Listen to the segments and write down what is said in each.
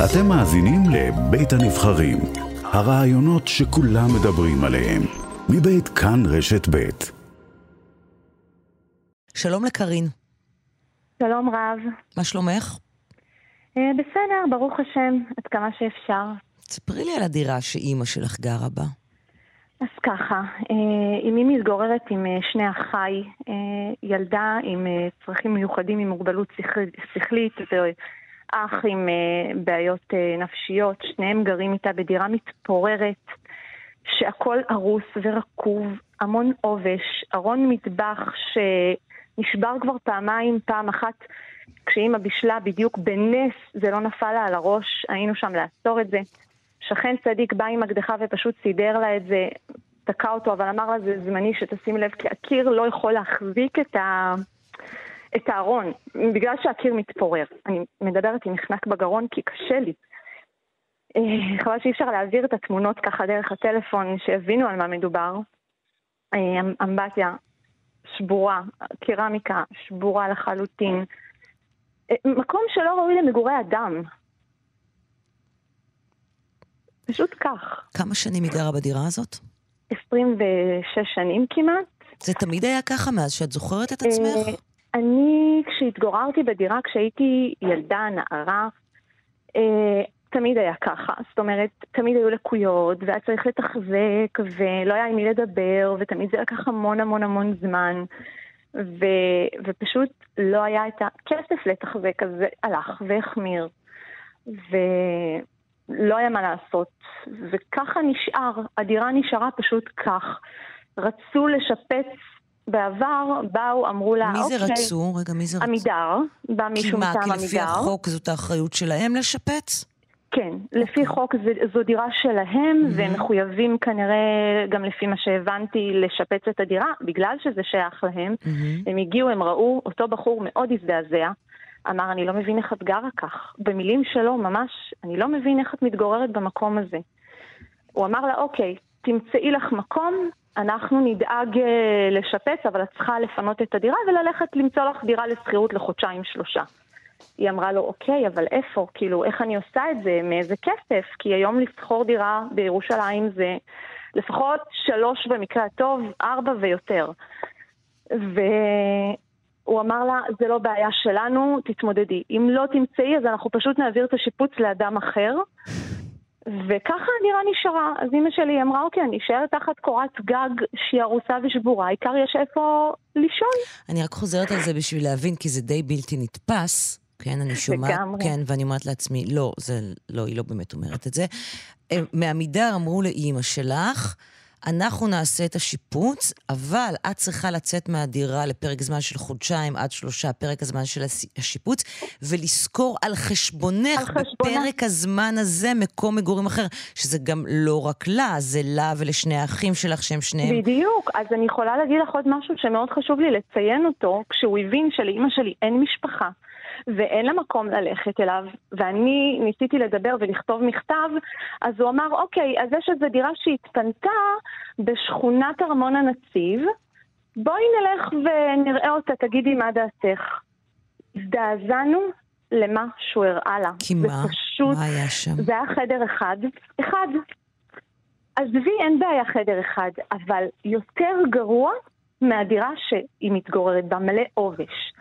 אתם מאזינים לבית הנבחרים, הרעיונות שכולם מדברים עליהם, מבית כאן רשת בית. שלום לקרין. שלום רב. מה שלומך? אה, בסדר, ברוך השם, עד כמה שאפשר. ספרי לי על הדירה שאימא שלך גרה בה. אז ככה, אה, אמי מתגוררת עם אה, שני אחיי, ילדה עם צרכים מיוחדים עם מוגבלות שכלית ואח עם בעיות נפשיות, שניהם גרים איתה בדירה מתפוררת, שהכל הרוס ורקוב, המון עובש, ארון מטבח שנשבר כבר פעמיים, פעם אחת כשאימא בישלה בדיוק בנס זה לא נפל לה על הראש, היינו שם לעצור את זה. שכן צדיק בא עם אקדחה ופשוט סידר לה את זה, תקע אותו, אבל אמר לה זה זמני שתשים לב, כי הקיר לא יכול להחזיק את, ה... את הארון, בגלל שהקיר מתפורר. אני מדברת עם מחנק בגרון כי קשה לי. אה, חבל שאי אפשר להעביר את התמונות ככה דרך הטלפון, שיבינו על מה מדובר. אה, אמבטיה שבורה, קרמיקה שבורה לחלוטין. אה, מקום שלא ראוי למגורי אדם. פשוט כך. כמה שנים היא גרה בדירה הזאת? 26 שנים כמעט. זה תמיד היה ככה מאז שאת זוכרת את עצמך? אני, כשהתגוררתי בדירה, כשהייתי ילדה, נערה, אה, תמיד היה ככה. זאת אומרת, תמיד היו לקויות, והיה צריך לתחזק, ולא היה עם מי לדבר, ותמיד זה לקח המון המון המון זמן. ו, ופשוט לא היה את הכסף לתחזק, אז זה הלך והחמיר. ולא היה מה לעשות. וככה נשאר, הדירה נשארה פשוט כך. רצו לשפץ בעבר, באו, אמרו לה, מי אוקיי... מי זה רצו? רגע, מי זה רצו? עמידר, בא מישהו מטעם עמידר. כי מה, כי לפי החוק זאת האחריות שלהם לשפץ? כן, לפי אוקיי. חוק זו, זו דירה שלהם, mm-hmm. והם מחויבים כנראה, גם לפי מה שהבנתי, לשפץ את הדירה, בגלל שזה שייך להם. Mm-hmm. הם הגיעו, הם ראו, אותו בחור מאוד הזדעזע, אמר, אני לא מבין איך את גרה כך. במילים שלו, ממש, אני לא מבין איך את מתגוררת במקום הזה. הוא אמר לה, אוקיי, תמצאי לך מקום, אנחנו נדאג אה, לשפץ, אבל את צריכה לפנות את הדירה וללכת למצוא לך דירה לשכירות לחודשיים-שלושה. היא אמרה לו, אוקיי, אבל איפה? כאילו, איך אני עושה את זה? מאיזה כסף? כי היום לשכור דירה בירושלים זה לפחות שלוש במקרה הטוב, ארבע ויותר. והוא אמר לה, זה לא בעיה שלנו, תתמודדי. אם לא תמצאי, אז אנחנו פשוט נעביר את השיפוץ לאדם אחר. וככה הדירה נשארה. אז אימא שלי אמרה, אוקיי, אני אשאר תחת קורת גג שהיא ארוסה ושבורה, העיקר יש איפה לישון. אני רק חוזרת על זה בשביל להבין, כי זה די בלתי נתפס. כן, אני שומעת, לגמרי. כן, ואני אומרת לעצמי, לא, זה, לא, היא לא באמת אומרת את זה. אה, מעמידר אמרו לאימא שלך, אנחנו נעשה את השיפוץ, אבל את צריכה לצאת מהדירה לפרק זמן של חודשיים עד שלושה, פרק הזמן של השיפוץ, ולזכור על חשבונך, על חשבונה. בפרק הזמן הזה מקום מגורים אחר, שזה גם לא רק לה, זה לה ולשני האחים שלך שהם שניהם... בדיוק, אז אני יכולה להגיד לך עוד משהו שמאוד חשוב לי לציין אותו, כשהוא הבין שלאימא שלי אין משפחה. ואין לה מקום ללכת אליו, ואני ניסיתי לדבר ולכתוב מכתב, אז הוא אמר, אוקיי, אז יש איזו דירה שהתפנתה בשכונת ארמון הנציב, בואי נלך ונראה אותה, תגידי מה דעתך. הזדעזענו למה שהוא הראה לה. כי מה? פשוט, מה היה שם? זה היה חדר אחד. אחד. עזבי, אין בעיה חדר אחד, אבל יותר גרוע מהדירה שהיא מתגוררת בה, מלא עובש.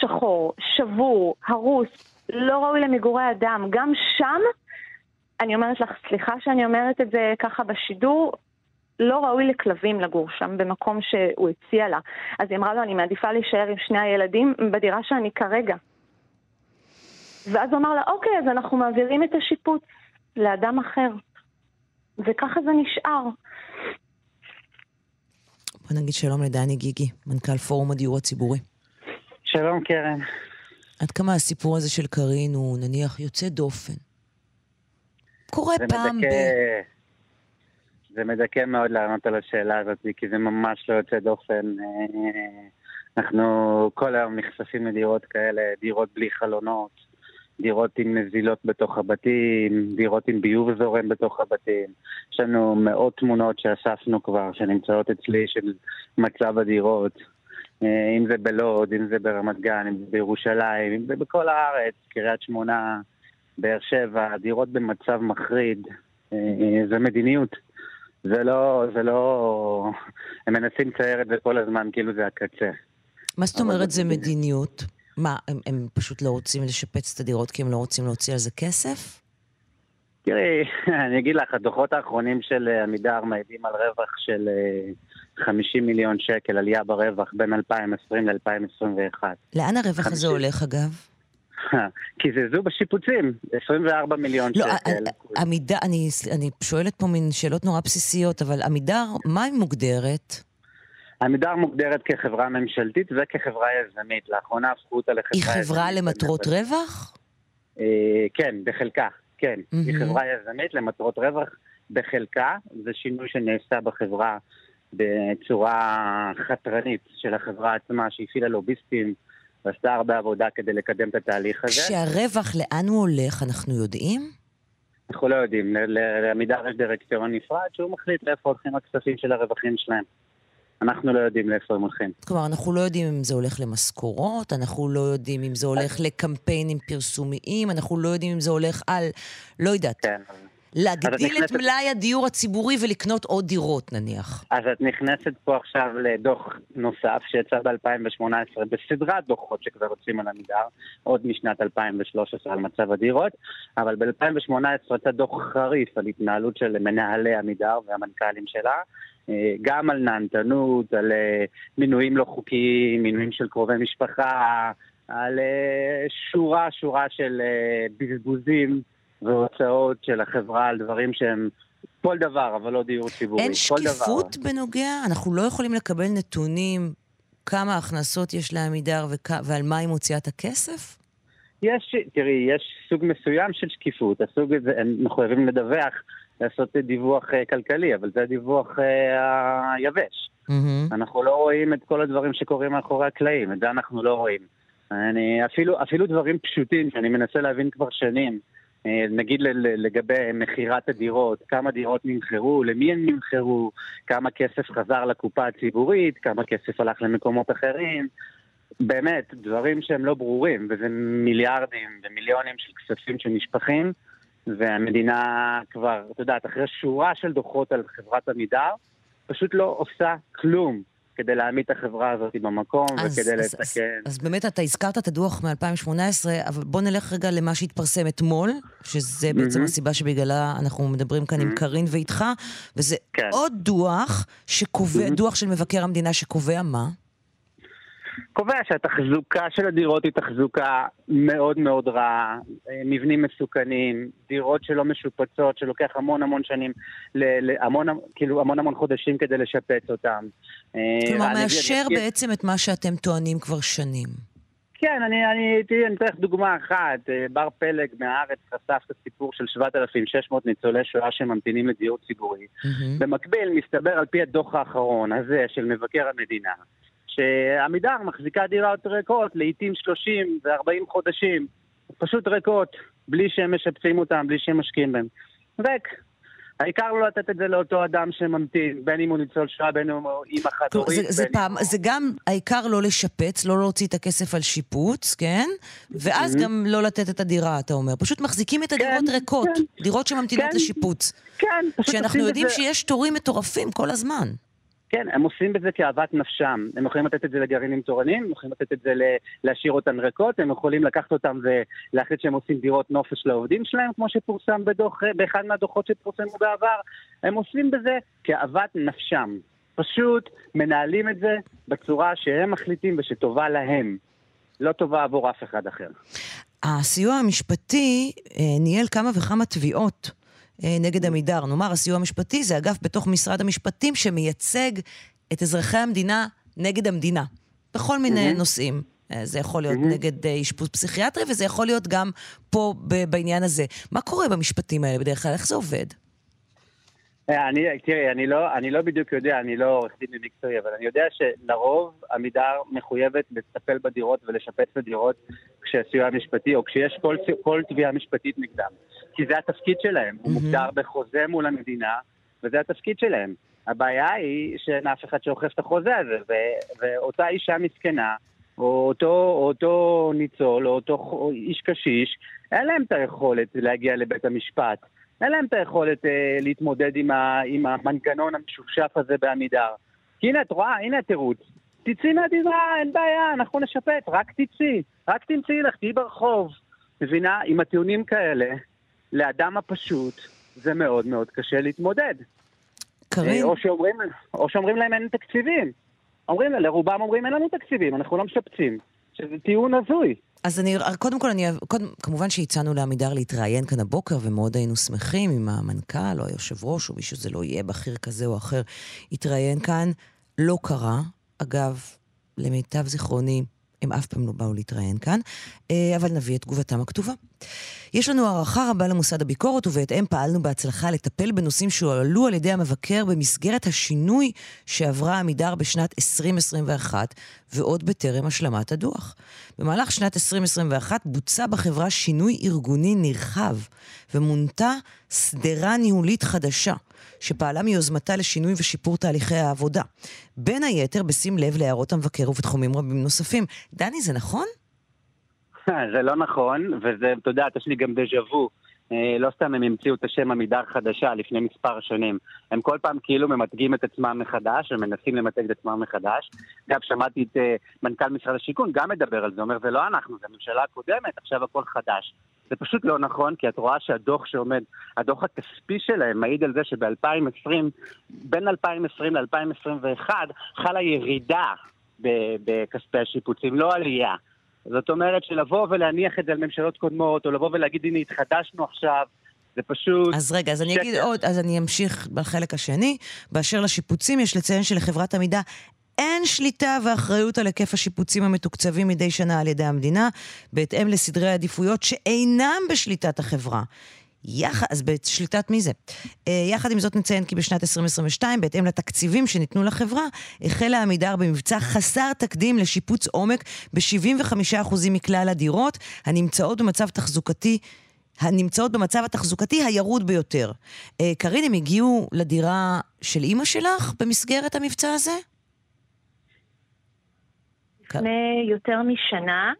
שחור, שבור, הרוס, לא ראוי למגורי אדם. גם שם, אני אומרת לך, סליחה שאני אומרת את זה ככה בשידור, לא ראוי לכלבים לגור שם, במקום שהוא הציע לה. אז היא אמרה לו, אני מעדיפה להישאר עם שני הילדים בדירה שאני כרגע. ואז הוא אמר לה, אוקיי, אז אנחנו מעבירים את השיפוץ לאדם אחר. וככה זה נשאר. בוא נגיד שלום לדני גיגי, מנכ"ל פורום הדיור הציבורי. שלום קרן. עד כמה הסיפור הזה של קארין הוא נניח יוצא דופן? קורה פעם מדכא, ב... זה מדכא מאוד לענות על השאלה הזאת, כי זה ממש לא יוצא דופן. אנחנו כל היום נחשפים לדירות כאלה, דירות בלי חלונות, דירות עם נזילות בתוך הבתים, דירות עם ביוב זורם בתוך הבתים. יש לנו מאות תמונות שאספנו כבר, שנמצאות אצלי של מצב הדירות. אה, אם זה בלוד, אם זה ברמת גן, אם זה בירושלים, אם זה בכל הארץ, קריית שמונה, באר שבע, דירות במצב מחריד, אה, זה מדיניות. זה לא, זה לא, הם מנסים לצייר את זה כל הזמן כאילו זה הקצה. מה זאת אומרת זה מדיניות? מה, הם, הם פשוט לא רוצים לשפץ את הדירות כי הם לא רוצים להוציא על זה כסף? תראי, אני אגיד לך, הדוחות האחרונים של אה, עמידר מעידים על רווח של 50 אה, מיליון שקל, עלייה ברווח בין 2020 ל-2021. לאן הרווח 50... הזה הולך אגב? קיזזו בשיפוצים, 24 מיליון לא, שקל. לא, עמידר, אני, אני שואלת פה מין שאלות נורא בסיסיות, אבל עמידר, מה היא מוגדרת? עמידר מוגדרת כחברה ממשלתית וכחברה יזמית. לאחרונה הפכו אותה לחברה יזמית. היא חברה למטרות רווח? אה, כן, בחלקה, כן. Mm-hmm. היא חברה יזמית למטרות רווח בחלקה. זה שינוי שנעשה בחברה בצורה חתרנית של החברה עצמה, שהפעילה לוביסטים. ועשתה הרבה עבודה כדי לקדם את התהליך הזה. כשהרווח, לאן הוא הולך, אנחנו יודעים? אנחנו לא יודעים. לעמידר יש דירקטוריון נפרד שהוא מחליט לאיפה הולכים הכספים של הרווחים שלהם. אנחנו לא יודעים לאיפה הם הולכים. כלומר, אנחנו לא יודעים אם זה הולך למשכורות, אנחנו לא יודעים אם זה הולך לקמפיינים פרסומיים, אנחנו לא יודעים אם זה הולך על, לא יודעת, כן. להגדיל את מלאי הדיור הציבורי ולקנות עוד דירות נניח. אז את נכנסת פה עכשיו לדוח נוסף שיצא ב-2018 בסדרת דוחות שכבר יוצאים על עמידר, עוד משנת 2013 על מצב הדירות, אבל ב-2018 יצא דוח חריף על התנהלות של מנהלי עמידר והמנכ"לים שלה. אה, גם על נהנתנות, על אה, מינויים לא חוקיים, מינויים של קרובי משפחה, על אה, שורה שורה של בזבוזים והוצאות של החברה על דברים שהם כל דבר, אבל לא דיור ציבורי. אין שקיפות דבר. בנוגע? אנחנו לא יכולים לקבל נתונים כמה הכנסות יש לעמידר וכ... ועל מה היא מוציאה את הכסף? יש, תראי, יש סוג מסוים של שקיפות. הסוג הזה, הם מחויבים לדווח, לעשות דיווח uh, כלכלי, אבל זה דיווח uh, היבש. Mm-hmm. אנחנו לא רואים את כל הדברים שקורים מאחורי הקלעים, את זה אנחנו לא רואים. אני, אפילו, אפילו דברים פשוטים שאני מנסה להבין כבר שנים, אה, נגיד לגבי מכירת הדירות, כמה דירות נמכרו, למי הן נמכרו, כמה כסף חזר לקופה הציבורית, כמה כסף הלך למקומות אחרים. באמת, דברים שהם לא ברורים, וזה מיליארדים ומיליונים של כספים שנשפכים, והמדינה כבר, את יודעת, אחרי שורה של דוחות על חברת עמידר, פשוט לא עושה כלום. כדי להעמיד את החברה הזאת במקום אז, וכדי אז, לתקן. אז, אז באמת אתה הזכרת את הדוח מ-2018, אבל בוא נלך רגע למה שהתפרסם אתמול, שזה בעצם mm-hmm. הסיבה שבגללה אנחנו מדברים כאן mm-hmm. עם קארין ואיתך, וזה כן. עוד דוח שקובע, mm-hmm. דוח של מבקר המדינה שקובע מה? קובע שהתחזוקה של הדירות היא תחזוקה מאוד מאוד רעה, אה, מבנים מסוכנים, דירות שלא משופצות, שלוקח המון המון שנים, המון, כאילו המון המון חודשים כדי לשפץ אותם. אה, כלומר, מאשר אני... בעצם את מה שאתם טוענים כבר שנים. כן, אני, אני, תראי, אני אתן לך דוגמה אחת. אה, בר פלג מהארץ חשף את הסיפור של 7,600 ניצולי שואה שממתינים לדיור ציבורי. Mm-hmm. במקביל, מסתבר על פי הדוח האחרון הזה של מבקר המדינה, שעמידר מחזיקה דירות ריקות לעיתים 30 ו-40 חודשים, פשוט ריקות, בלי שהם משפצים אותם, בלי שהם משקיעים בהם. ריק. העיקר לא לתת את זה לאותו אדם שממתין, בין אם הוא ניצול שואה, בין אם הוא אימא חד-הורית. זה, זה, פעם, הוא... זה גם העיקר לא לשפץ, לא להוציא את הכסף על שיפוץ, כן? ואז mm-hmm. גם לא לתת את הדירה, אתה אומר. פשוט מחזיקים את הדירות כן, ריקות, כן, דירות שממתינות כן, לשיפוץ. כן, פשוט כשאנחנו יודעים זה... שיש תורים מטורפים כל הזמן. כן, הם עושים בזה כאוות נפשם. הם יכולים לתת את זה לגרעינים תורניים, הם יכולים לתת את זה להשאיר אותן ריקות, הם יכולים לקחת אותן ולהחליט שהם עושים דירות נופש לעובדים שלהם, כמו שפורסם בדוח, באחד מהדוחות שפורסמו בעבר. הם עושים בזה כאוות נפשם. פשוט מנהלים את זה בצורה שהם מחליטים ושטובה להם. לא טובה עבור אף אחד אחר. הסיוע המשפטי אה, ניהל כמה וכמה תביעות נגד עמידר. נאמר, הסיוע המשפטי זה אגף בתוך משרד המשפטים שמייצג את אזרחי המדינה נגד המדינה, בכל מיני mm-hmm. נושאים. אה, זה יכול להיות mm-hmm. נגד אה, אשפוז פסיכיאטרי, וזה יכול להיות גם פה בעניין הזה. מה קורה במשפטים האלה בדרך כלל? איך זה עובד? אני, תראי, אני לא, אני לא בדיוק יודע, אני לא עורך דין מקצועי, אבל אני יודע שלרוב עמידר מחויבת לטפל בדירות ולשפץ את הדירות כשהסיוע המשפטי, או כשיש כל, כל תביעה משפטית נגדם. כי זה התפקיד שלהם, הוא מוגדר בחוזה מול המדינה, וזה התפקיד שלהם. הבעיה היא שאין אף אחד שאוכף את החוזה הזה, ו- ואותה אישה מסכנה או אותו, אותו ניצול, או אותו איש קשיש, אין להם את היכולת להגיע לבית המשפט. אין להם את היכולת אה, להתמודד עם, ה, עם המנגנון המשופשף הזה בעמידר. כי הנה, את רואה, הנה התירוץ. תצאי מהדירה, אין בעיה, אנחנו נשפט, רק תצאי. רק תמצאי לך, תהיי ברחוב. מבינה? עם הטיעונים כאלה, לאדם הפשוט זה מאוד מאוד קשה להתמודד. קרין? או שאומרים, או שאומרים להם אין תקציבים. אומרים, לרובם אומרים אין לנו תקציבים, אנחנו לא משפצים. שזה טיעון הזוי. אז אני, קודם כל, אני, קודם, כמובן שהצענו לעמידר להתראיין כאן הבוקר, ומאוד היינו שמחים אם המנכ"ל או היושב ראש או מישהו זה לא יהיה בכיר כזה או אחר, יתראיין כאן. לא קרה. אגב, למיטב זיכרוני, הם אף פעם לא באו להתראיין כאן, אה, אבל נביא את תגובתם הכתובה. יש לנו הערכה רבה למוסד הביקורת, ובהתאם פעלנו בהצלחה לטפל בנושאים שהועלו על ידי המבקר במסגרת השינוי שעברה עמידר בשנת 2021, ועוד בטרם השלמת הדוח. במהלך שנת 2021 בוצע בחברה שינוי ארגוני נרחב, ומונתה שדרה ניהולית חדשה. שפעלה מיוזמתה לשינוי ושיפור תהליכי העבודה. בין היתר, בשים לב להערות המבקר ובתחומים רבים נוספים. דני, זה נכון? זה לא נכון, וזה, אתה יודע, יש לי גם דז'ה וו. אה, לא סתם הם המציאו את השם עמידר חדשה לפני מספר שנים. הם כל פעם כאילו ממתגים את עצמם מחדש, ומנסים למתג את עצמם מחדש. אגב, שמעתי את uh, מנכ"ל משרד השיכון גם מדבר על זה, אומר, זה לא אנחנו, זה הממשלה הקודמת, עכשיו הכל חדש. זה פשוט לא נכון, כי את רואה שהדוח שעומד, הדוח הכספי שלהם מעיד על זה שב-2020, בין 2020 ל-2021, חלה ירידה בכספי השיפוצים, לא עלייה. זאת אומרת שלבוא ולהניח את זה על ממשלות קודמות, או לבוא ולהגיד, הנה, התחדשנו עכשיו, זה פשוט... אז רגע, אז אני אגיד עוד, אז אני אמשיך בחלק השני. באשר לשיפוצים, יש לציין שלחברת המידה אין שליטה ואחריות על היקף השיפוצים המתוקצבים מדי שנה על ידי המדינה, בהתאם לסדרי עדיפויות שאינם בשליטת החברה. יחד, אז בשליטת מי זה? Uh, יחד עם זאת נציין כי בשנת 2022, בהתאם לתקציבים שניתנו לחברה, החלה עמידר במבצע חסר תקדים לשיפוץ עומק ב-75% מכלל הדירות הנמצאות במצב תחזוקתי הנמצאות במצב התחזוקתי הירוד ביותר. Uh, קרין, הם הגיעו לדירה של אימא שלך במסגרת המבצע הזה? לפני יותר משנה,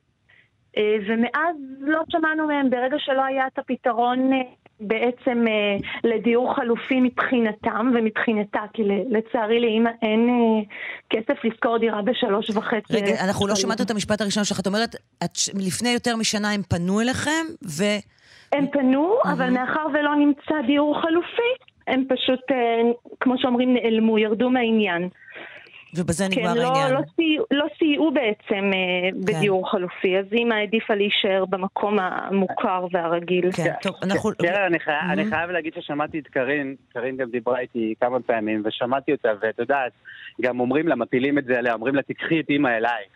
אה, ומאז לא שמענו מהם, ברגע שלא היה את הפתרון אה, בעצם אה, לדיור חלופי מבחינתם ומבחינתה, כי לצערי לאימא אין כסף לשכור דירה בשלוש וחצי. רגע, אנחנו לא שמענו את המשפט הראשון שלך. את אומרת, את, לפני יותר משנה הם פנו אליכם, ו... הם פנו. אבל מאחר ולא נמצא דיור חלופי, הם פשוט, כמו שאומרים, נעלמו, ירדו מהעניין. ובזה נגמר כן, לא, העניין. לא, סייעו, לא סייעו בעצם אה, כן. בדיור חלופי, אז אימא העדיפה להישאר במקום המוכר והרגיל. כן, טוב, אנחנו... תראה, אני, חי... mm-hmm. אני חייב להגיד ששמעתי את קארין, קארין גם דיברה איתי כמה פעמים, ושמעתי אותה, ואת יודעת, גם אומרים לה, מפילים את זה עליה, אומרים לה, תיקחי את אימא אלייך.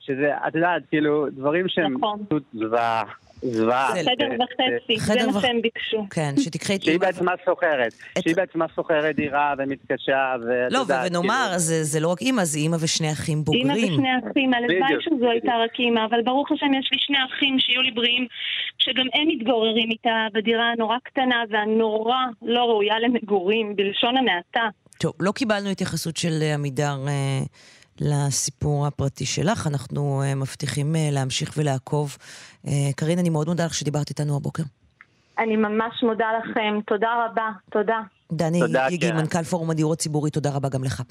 שזה, את יודעת, כאילו, דברים שהם נכון. זוועה. זוועה. חדר וחצי, זה מה שהם ביקשו. כן, שתיקחי את אימא. שהיא בעצמה שוכרת. שהיא בעצמה שוכרת דירה ומתקשה, ואת לא, ונאמר, זה לא רק אימא, זה אימא ושני אחים בוגרים. אימא ושני אחים, הלוואי שזו הייתה רק אימא, אבל ברוך השם יש לי שני אחים שיהיו לי בריאים, שגם הם מתגוררים איתה בדירה הנורא קטנה והנורא לא ראויה למגורים, בלשון המעטה. טוב, לא קיבלנו התייחסות של עמידר אה, לסיפור הפרטי שלך. אנחנו uh, מבטיחים uh, להמשיך ולעקוב. Uh, קרין, אני מאוד מודה לך שדיברת איתנו הבוקר. אני ממש מודה לכם, תודה רבה, תודה. דני כן. מנכ"ל פורום הדיור הציבורי, תודה רבה גם לך.